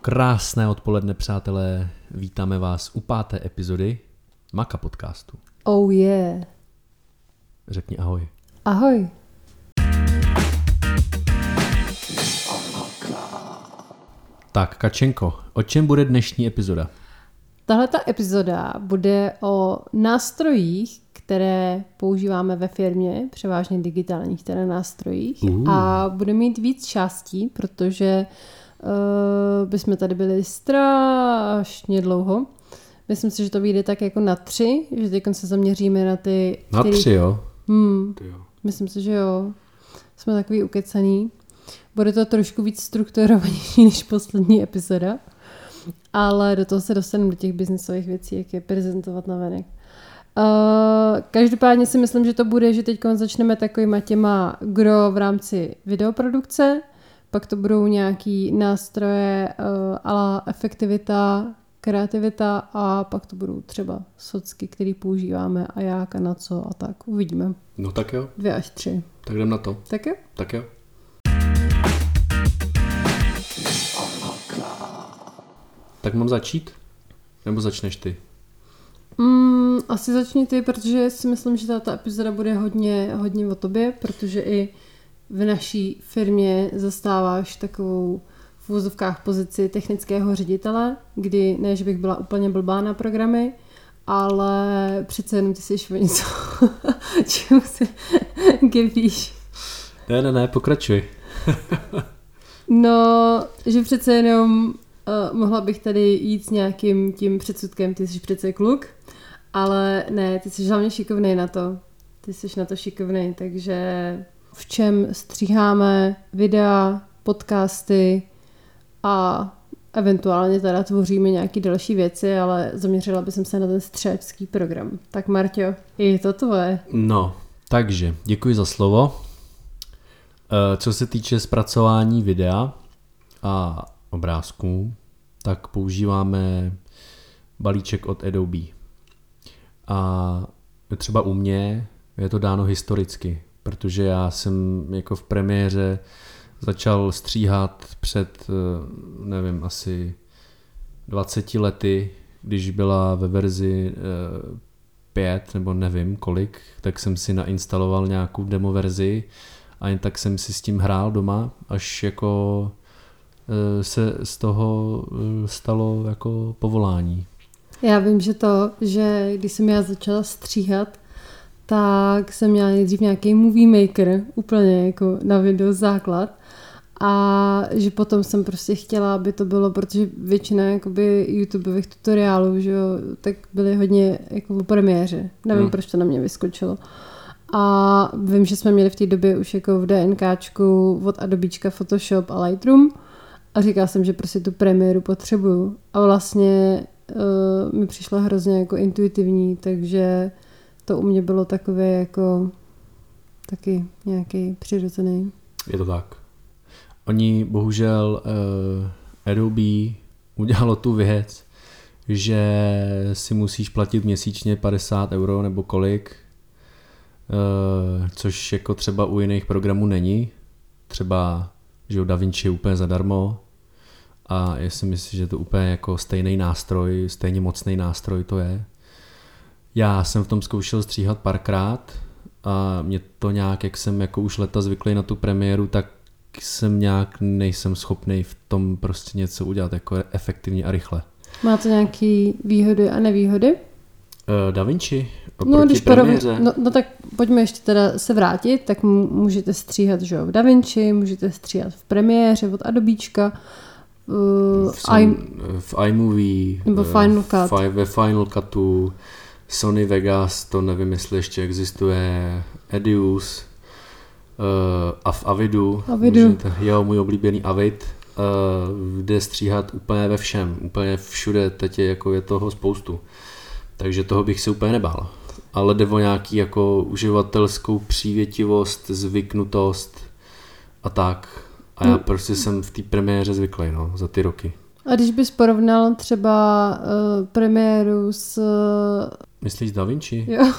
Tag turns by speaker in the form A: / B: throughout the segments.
A: Krásné odpoledne, přátelé. Vítáme vás u páté epizody Maka podcastu.
B: Oh yeah.
A: Řekni ahoj.
B: Ahoj.
A: Tak, Kačenko, o čem bude dnešní epizoda?
B: Tahle ta epizoda bude o nástrojích, které používáme ve firmě, převážně digitálních teda nástrojích.
A: Uh.
B: A bude mít víc částí, protože uh, bychom tady byli strašně dlouho. Myslím si, že to vyjde tak jako na tři, že teď se zaměříme na ty...
A: Na
B: který-
A: tři, jo?
B: Hmm,
A: Ty jo.
B: myslím si, že jo. Jsme takový ukecaný. Bude to trošku víc strukturovanější než poslední epizoda, ale do toho se dostaneme do těch biznisových věcí, jak je prezentovat na venek. Uh, každopádně si myslím, že to bude, že teď začneme takovýma těma gro v rámci videoprodukce, pak to budou nějaký nástroje uh, ala efektivita, kreativita a pak to budou třeba socky, které používáme a jak a na co a tak. Uvidíme.
A: No tak jo,
B: Dvě až tři.
A: tak jdem na to.
B: Tak jo?
A: Tak jo. Tak mám začít? Nebo začneš ty?
B: Mm, asi začni ty, protože si myslím, že tato epizoda bude hodně, hodně o tobě, protože i v naší firmě zastáváš takovou v úzovkách pozici technického ředitele, kdy ne, že bych byla úplně blbá na programy, ale přece jenom ty jsi o něco, čemu se gebíš.
A: Ne, ne, ne, pokračuj.
B: No, že přece jenom uh, mohla bych tady jít s nějakým tím předsudkem, ty jsi přece kluk, ale ne, ty jsi hlavně šikovnej na to. Ty jsi na to šikovnej, takže v čem stříháme videa, podcasty a eventuálně teda tvoříme nějaké další věci, ale zaměřila bych se na ten střelecký program. Tak Marťo, je to tvoje.
A: No, takže děkuji za slovo. Eh, Co se týče zpracování videa a obrázků, tak používáme balíček od Adobe. A třeba u mě je to dáno historicky, protože já jsem jako v premiéře začal stříhat před, eh, nevím, asi 20 lety, když byla ve verzi eh, 5 nebo nevím kolik, tak jsem si nainstaloval nějakou demo verzi a jen tak jsem si s tím hrál doma, až jako eh, se z toho eh, stalo jako povolání.
B: Já vím, že to, že když jsem já začala stříhat, tak jsem měla nejdřív nějaký movie maker, úplně jako na Windows základ. A že potom jsem prostě chtěla, aby to bylo, protože většina jakoby YouTubeových tutoriálů, že jo, tak byly hodně jako o premiéře. Nevím,
A: Hmm.
B: hmm. proč to na mě vyskočilo. A vím, že jsme měli v té době už jako v DNKčku od Adobečka Photoshop a Lightroom a říkala jsem, že prostě tu premiéru potřebuju. A vlastně uh, mi přišla hrozně jako intuitivní, takže to u mě bylo takové jako taky nějaký přirozený.
A: Je to tak. Oni bohužel uh, Adobe udělalo tu věc, že si musíš platit měsíčně 50 euro nebo kolik, uh, což jako třeba u jiných programů není. Třeba, že jo, DaVinci je úplně zadarmo a já si myslím, že to úplně jako stejný nástroj, stejně mocný nástroj to je. Já jsem v tom zkoušel stříhat párkrát a mě to nějak, jak jsem jako už leta zvyklý na tu premiéru, tak jsem nějak nejsem schopný v tom prostě něco udělat jako efektivně a rychle.
B: Má to nějaké výhody a nevýhody?
A: Uh, da Vinci
B: No, když
A: premiéře.
B: no, no tak pojďme ještě teda se vrátit, tak můžete stříhat že jo, v DaVinci, můžete stříhat v premiéře od Adobíčka, uh,
A: v,
B: i,
A: Son, v iMovie,
B: Nebo
A: eh,
B: Final Cut.
A: fi- ve Final Cutu, Sony Vegas, to nevím, jestli ještě existuje, Edius, uh, a v Avidu,
B: Avidu.
A: můžete, jo, můj oblíbený Avid, uh, jde stříhat úplně ve všem, úplně všude, teď je, jako je toho spoustu. Takže toho bych se úplně nebál. Ale jde o nějaký jako uživatelskou přívětivost, zvyknutost a tak. A já
B: Hmm.
A: prostě jsem v té premiéře zvyklý, no, za ty roky.
B: A když bys porovnal třeba uh, premiéru s...
A: Myslíš Da Vinci?
B: Jo.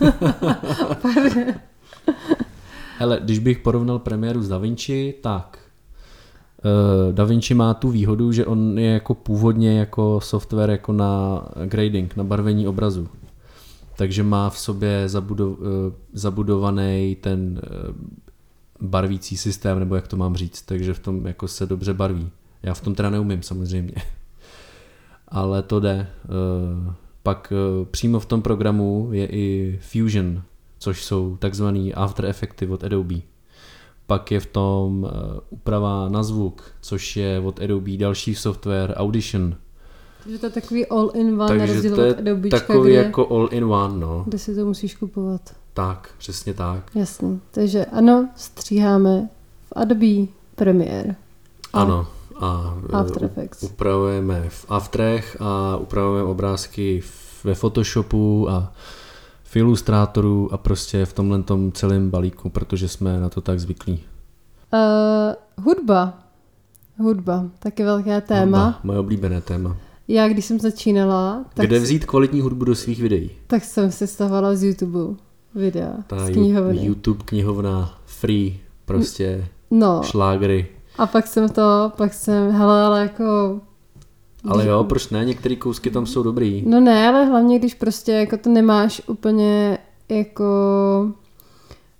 A: Hele, když bych porovnal premiéru s Da Vinci, tak uh, Da Vinci má tu výhodu, že on je jako původně jako software jako na grading, na barvení obrazu. Takže má v sobě uh, zabudovaný ten uh, barvící systém, nebo jak to mám říct, takže v tom jako se dobře barví. Já v tom teda neumím samozřejmě. Ale to jde. Pak přímo v tom programu je i Fusion, což jsou takzvaný After Effecty od Adobe. Pak je v tom uh, úprava na zvuk, což je od Adobe další software Audition.
B: Takže to je takový all-in-one
A: Takže
B: rozdíl
A: to je
B: od Adobe,
A: takový
B: kde,
A: jako all-in-one, no.
B: kde si to musíš kupovat.
A: Tak, přesně tak.
B: Jasně. Takže ano, stříháme v Adobe Premiere. A
A: Ano. A uh,
B: After Effects.
A: upravujeme v Afterech a upravujeme obrázky ve Photoshopu a v Illustratoru a prostě v tomhle tom celém balíku, protože jsme na to tak zvyklí.
B: Uh, hudba. Hudba, taky velké téma.
A: Hudba, moje oblíbené téma.
B: Já, když jsem začínala, tak,
A: Kde vzít kvalitní hudbu do svých videí?
B: tak jsem si stavala z YouTube videa,
A: Ta
B: z knihovny.
A: YouTube knihovna, free, prostě
B: No,
A: šlágry.
B: a pak jsem to, pak jsem, hele, ale jako...
A: Ale jo, proč ne? Některé kousky tam jsou dobrý.
B: No ne, ale hlavně, když prostě jako to nemáš úplně jako...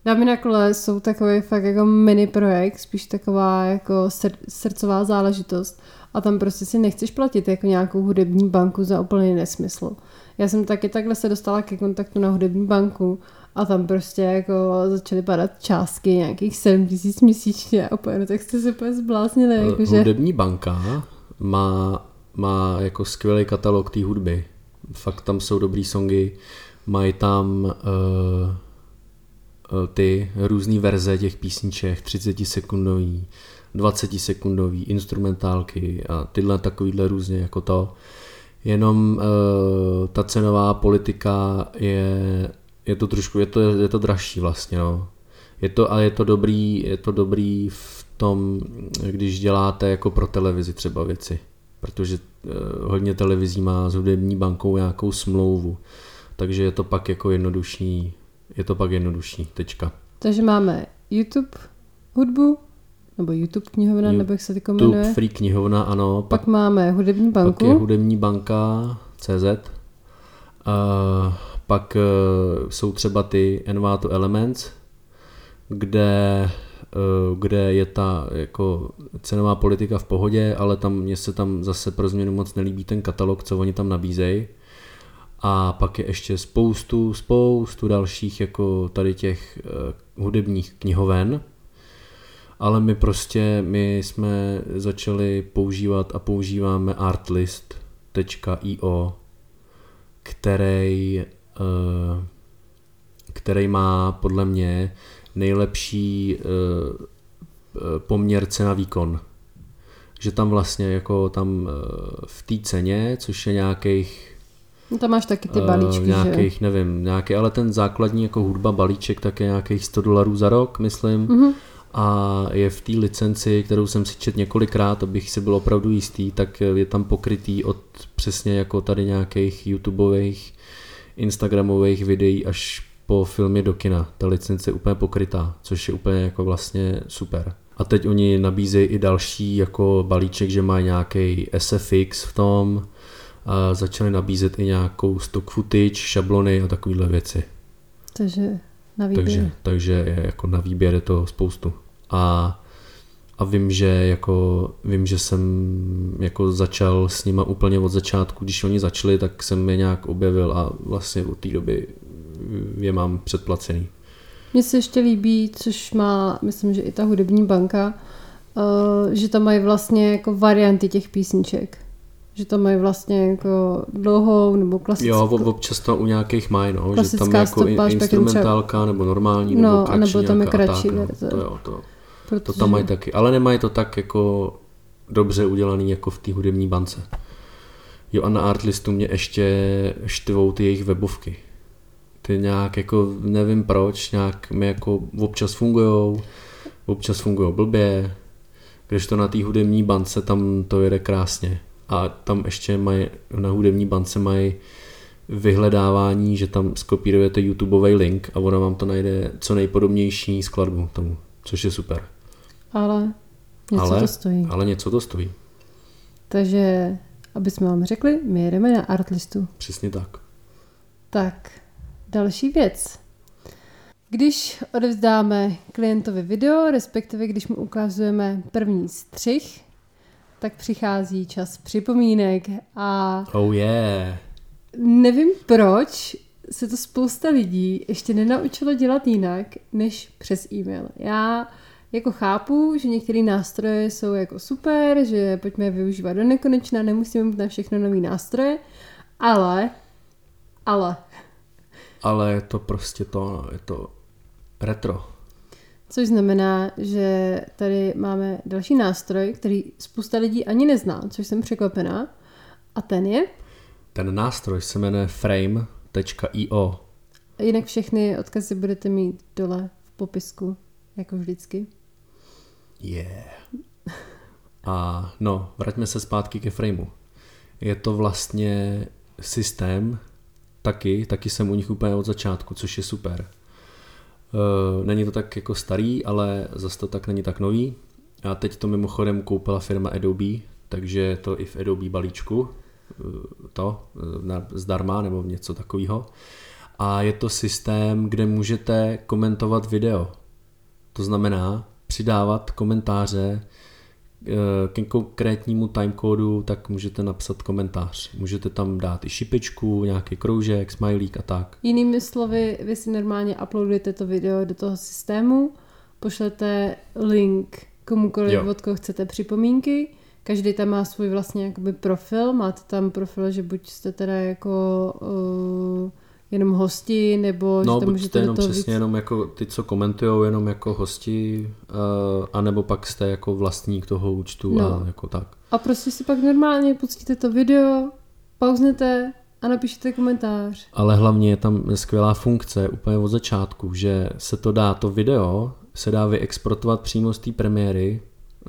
B: Dámy na kole jsou takový fakt jako mini projekt, spíš taková jako sr- srdcová záležitost a tam prostě si nechceš platit jako nějakou hudební banku za úplně nesmysl. Já jsem taky takhle se dostala ke kontaktu na hudební banku a tam prostě jako začaly padat částky nějakých 7 tisíc měsíčně a úplně, no tak jste se úplně zbláznili, jakože...
A: Hudební banka má, má jako skvělý katalog té hudby. Fakt tam jsou dobrý songy, mají tam uh, ty různé verze těch písniček, 30 sekundový, 20 sekundový, instrumentálky a tyhle takovýhle různě jako to. Jenom uh, ta cenová politika je, je to trošku, je to, je to dražší vlastně, no. Je to, ale je to dobrý, je to dobrý v tom, když děláte jako pro televizi třeba věci. Protože uh, hodně televizí má s hudební bankou nějakou smlouvu. Takže je to pak jako jednodušší, je to pak jednodušší, tečka.
B: Takže máme YouTube hudbu, nebo YouTube knihovna,
A: You-
B: nebo jak se to jmenuje.
A: free knihovna, ano, pak
B: Pak máme hudební
A: Pak je
B: banku.
A: hudební banka CZ. Uh, pak uh, jsou třeba ty Envato Elements, kde, kde je ta jako cenová politika v pohodě, ale tam mně se tam zase pro změnu moc nelíbí ten katalog, co oni tam nabízejí. A pak je ještě spoustu, spoustu dalších jako tady těch uh, hudebních knihoven, ale my prostě, my jsme začali používat a používáme artlist.io, který, eh, který má podle mě nejlepší eh, eh, poměr cena výkon. Že tam vlastně jako tam eh, v té ceně, což je nějakých
B: No, tam máš taky ty balíčky, že?
A: nějakých, nevím, nějaký, ale ten základní jako hudba balíček tak je nějakých 100 dolarů za rok, myslím.
B: Mhm.
A: A je v té licenci, kterou jsem si čet několikrát, abych si byl opravdu jistý, tak je tam pokrytý od přesně jako tady nějakých YouTubeových, Instagramových videí až po filmy do kina. Ta licence je úplně pokrytá, což je úplně jako vlastně super. A teď oni nabízejí i další jako balíček, že mají nějaký SFX v tom, a začali nabízet i nějakou stock footage, šablony a takovéhle věci.
B: Takže na výběr.
A: Takže, takže je jako na výběr je to spoustu. A, a vím, že jako, vím, že jsem jako začal s nima úplně od začátku, když oni začali, tak jsem je nějak objevil a vlastně od té doby je mám předplacený.
B: Mně se ještě líbí, což má, myslím, že i ta hudební banka, uh, že tam mají vlastně jako varianty těch písniček. Že tam mají vlastně jako dlouhou nebo klasickou.
A: Jo, ob- občas to u nějakých mají, no, že tam jako
B: stopa,
A: instrumentálka nebo normální,
B: No,
A: nebo kratší
B: anebo tam je kratší
A: tak, no. To jo, to,
B: protože...
A: To tam mají taky, ale nemají to tak jako dobře udělaný jako v té hudební bance. Jo a na Artlistu mě ještě štvou ty jejich webovky. Ty nějak jako, nevím proč, nějak mi jako občas fungujou, občas fungují blbě, když to na té hudební bance tam to jede krásně. a tam ještě mají, na hudební bance mají vyhledávání, že tam skopírujete YouTubeový link a ona vám to najde co nejpodobnější skladbu tomu, což je super.
B: Ale něco
A: ale,
B: to stojí.
A: Ale něco to stojí.
B: Takže, aby jsme vám řekli, my jedeme na Artlistu.
A: Přesně tak.
B: Tak, další věc. Když odevzdáme klientovi video, respektive když mu ukazujeme první střih, tak přichází čas připomínek a
A: Oh yeah.
B: nevím proč se to spousta lidí ještě nenaučilo dělat jinak, než přes e-mail. Já jako chápu, že některé nástroje jsou jako super, že pojďme je využívat do nekonečna, nemusíme mít na všechno nový nástroje, ale, ale,
A: Ale je to prostě to, no, je to retro.
B: což znamená, že tady máme další nástroj, který spousta lidí ani nezná, což jsem překvapená, a ten je,
A: Ten nástroj se jmenuje frame.io.
B: jinak všechny odkazy budete mít dole v popisku, jako vždycky.
A: Yeah. A no, vraťme se zpátky ke frameu. Je to vlastně systém, taky, taky jsem u nich úplně od začátku, což je super. Uh, není to tak jako starý, ale zase to tak není tak nový. A teď to mimochodem koupila firma Adobe, takže to i v Adobe balíčku, eh, to eh, zdarma nebo něco takového. A je to systém, kde můžete komentovat video. To znamená přidávat komentáře eh, ke konkrétnímu timecodu, tak můžete napsat komentář. Můžete tam dát i šipičku, nějaký kroužek, smajlík a tak.
B: Jinými slovy, vy si normálně uploadujete to video do toho systému, pošlete link komukoliv,
A: Jo.
B: od koho chcete připomínky, každý tam má svůj vlastně jakoby profil, máte tam profil, že buď jste teda jako uh, jenom hosti, nebo
A: No,
B: že tam můžete
A: jenom přesně jenom jako ty, co komentujou, jenom jako hosti, uh, anebo pak jste jako vlastník toho účtu
B: No.
A: a jako tak.
B: A prostě si pak normálně pustíte to video, pauznete a napíšete komentář.
A: Ale hlavně je tam skvělá funkce úplně od začátku, že se to dá, to video se dá vyexportovat přímo z té premiéry,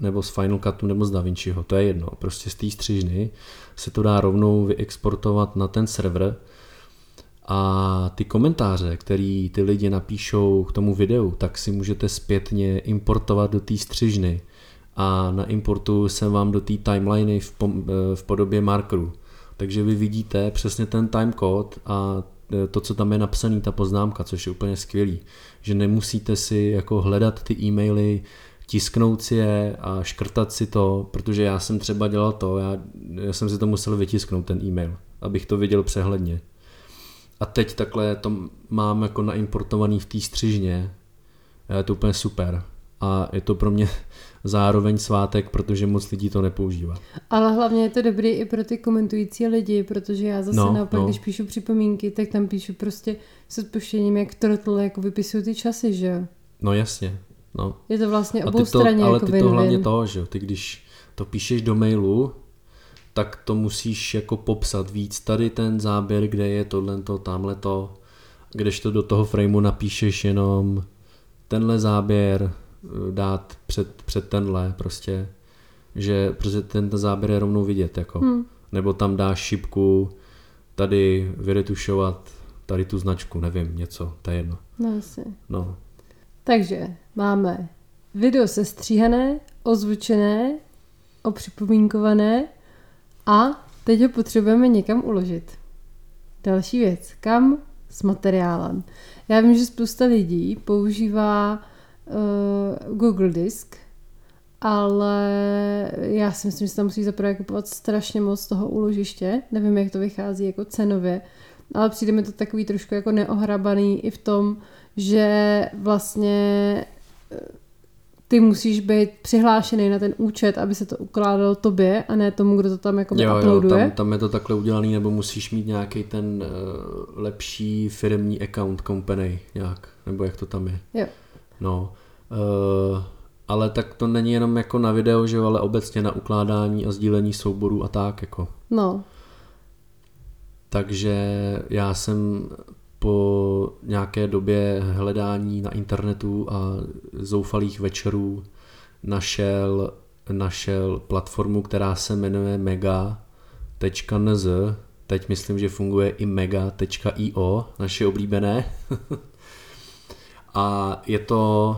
A: nebo z Final Cutu, nebo z DaVinciho, to je jedno. Prostě z té střižny se to dá rovnou vyexportovat na ten server a ty komentáře, který ty lidi napíšou k tomu videu, tak si můžete zpětně importovat do té střižny a na importu se vám do té timeliny v, eh, v podobě markeru. Takže vy vidíte přesně ten timecode a e, to, co tam je napsaný, ta poznámka, což je úplně skvělý. Že nemusíte si jako hledat ty e-maily, tisknout si je a škrtat si to, protože já jsem třeba dělal to, já, já jsem si to musel vytisknout ten e-mail, abych to viděl přehledně. A teď takhle to mám jako naimportovaný v té střižně. Je to úplně super. A je to pro mě zároveň svátek, protože moc lidí to nepoužívá.
B: Ale hlavně je to dobrý i pro ty komentující lidi, protože já zase
A: No,
B: naopak,
A: no.
B: když píšu připomínky, tak tam píšu prostě s odpuštěním, jak trotl, jako vypisuju ty časy, že jo.
A: No jasně. No.
B: Je to vlastně obou
A: to,
B: straně
A: ale
B: jako
A: ty to
B: win-win.
A: hlavně to, že jo, ty když to píšeš do mailu, tak to musíš jako popsat víc. Tady ten záběr, kde je tohle to, tamhle to, kdežto do toho frameu napíšeš jenom tenhle záběr eh, dát před, před tenhle prostě, že protože ten záběr je rovnou vidět jako.
B: Hmm.
A: Nebo tam dáš šipku, tady vyretušovat tady tu značku, nevím, něco, to je jedno.
B: No asi.
A: No,
B: Takže máme video sestříhané, ozvučené, opřipomínkované a teď ho potřebujeme někam uložit. Další věc. Kam? S materiálem. Já vím, že spousta lidí používá uh, Google Disk, ale já si myslím, že se tam musí zaprvé kupovat strašně moc toho úložiště. Nevím, jak to vychází jako cenově, ale přijde mi to takový trošku jako neohrabaný i v tom, že vlastně eh, ty musíš být přihlášený na ten účet, aby se to ukládalo tobě a ne tomu, kdo to tam jako
A: Jo, jo,
B: uploaduje.
A: tam, tam je to takhle udělaný, nebo musíš mít nějaký ten uh, lepší firmní account company nějak, nebo jak to tam je.
B: Jo.
A: No, uh, ale tak to není jenom jako na video, že jo, ale obecně na ukládání a sdílení souborů a tak jako.
B: No,
A: Takže já jsem po nějaké době hledání na internetu a zoufalých večerů našel, našel platformu, která se jmenuje Mega mega.nz, teď myslím, že funguje i mega.io, naše oblíbené. a je to,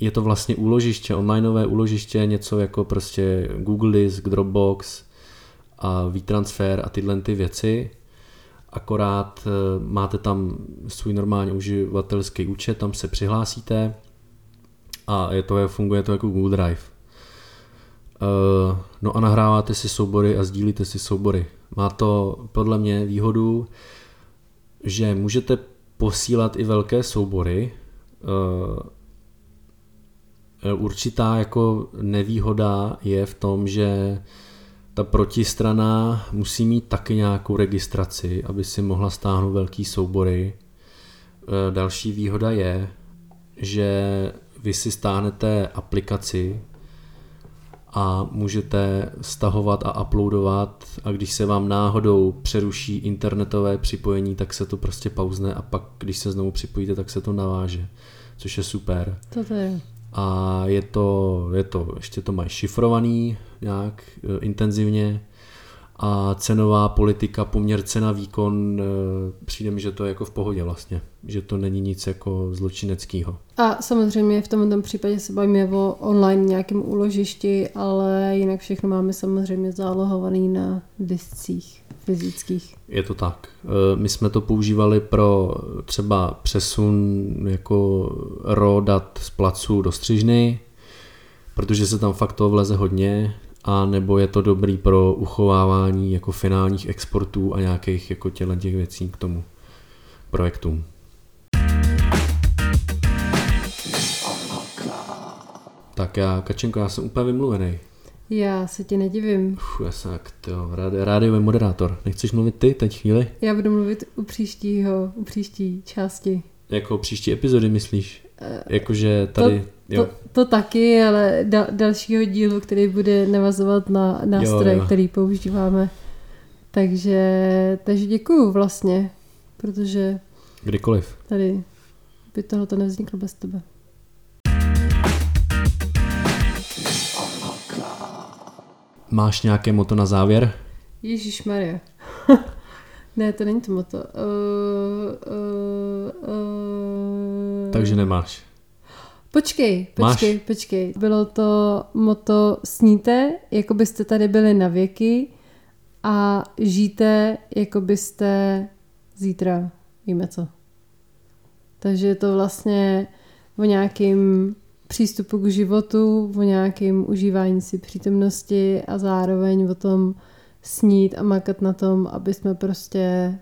A: je to vlastně úložiště, onlineové úložiště, něco jako prostě Google Disk, Dropbox a WeTransfer a tyhle ty věci. Akorát eh, máte tam svůj normální uživatelský účet, tam se přihlásíte a je to, funguje to jako Google Drive. Eh, no a nahráváte si soubory a sdílíte si soubory. Má to podle mě výhodu, že můžete posílat i velké soubory. Eh, určitá jako nevýhoda je v tom, že ta protistrana musí mít taky nějakou registraci, aby si mohla stáhnout velký soubory. Eh, další výhoda je, že vy si stáhnete aplikaci, a můžete stahovat a uploadovat a když se vám náhodou přeruší internetové připojení, tak se to prostě pauzne a pak, když se znovu připojíte, tak se to naváže, což je super.
B: To je.
A: A je to, je to, ještě to mají šifrovaný nějak e, intenzivně, a cenová politika, poměr cena výkon, eh, přijde mi, že to je jako v pohodě vlastně, že to není nic jako zločineckého.
B: A samozřejmě v tomto případě se bavíme o online nějakém úložišti, ale jinak všechno máme samozřejmě zálohovaný na discích fyzických.
A: Je to tak. Eh, my jsme to používali pro třeba přesun jako raw dat z placu do střižny, protože se tam fakt to vleze hodně, a nebo je to dobrý pro uchovávání jako finálních exportů a nějakých jako těle těch věcí k tomu projektům. Tak já, Kačenko, já jsem úplně vymluvený.
B: Já se ti nedivím.
A: Uf, já jsem jak to, rádi, rádiový moderátor. Nechceš mluvit ty teď chvíli?
B: Já budu mluvit u příštího, u příští části.
A: Jako příští epizody myslíš? Uh, Jakože tady...
B: To, Jo. To, to taky, ale da, dalšího dílu, který bude navazovat na nástroje, který používáme. Takže, takže děkuju vlastně, protože
A: Kdykoliv.
B: tady by tohle to nevzniklo bez tebe.
A: Máš nějaké moto na závěr?
B: Ježíš Maria. ne, to není to moto. Uh,
A: uh, uh, Takže nemáš.
B: Počkej, počkej, Máš? počkej. Bylo to moto sníte, jako byste tady byli na věky a žijte, jako byste zítra, víme co. Takže je to vlastně o nějakém přístupu k životu, o nějakém užívání si přítomnosti a zároveň o tom snít a makat na tom, aby jsme prostě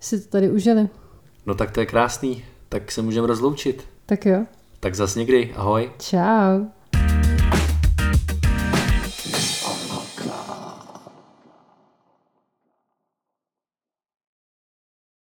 B: si to tady užili.
A: No tak to je krásný, tak se můžeme rozloučit.
B: Tak jo.
A: Tak zas někdy, ahoj.
B: Čau.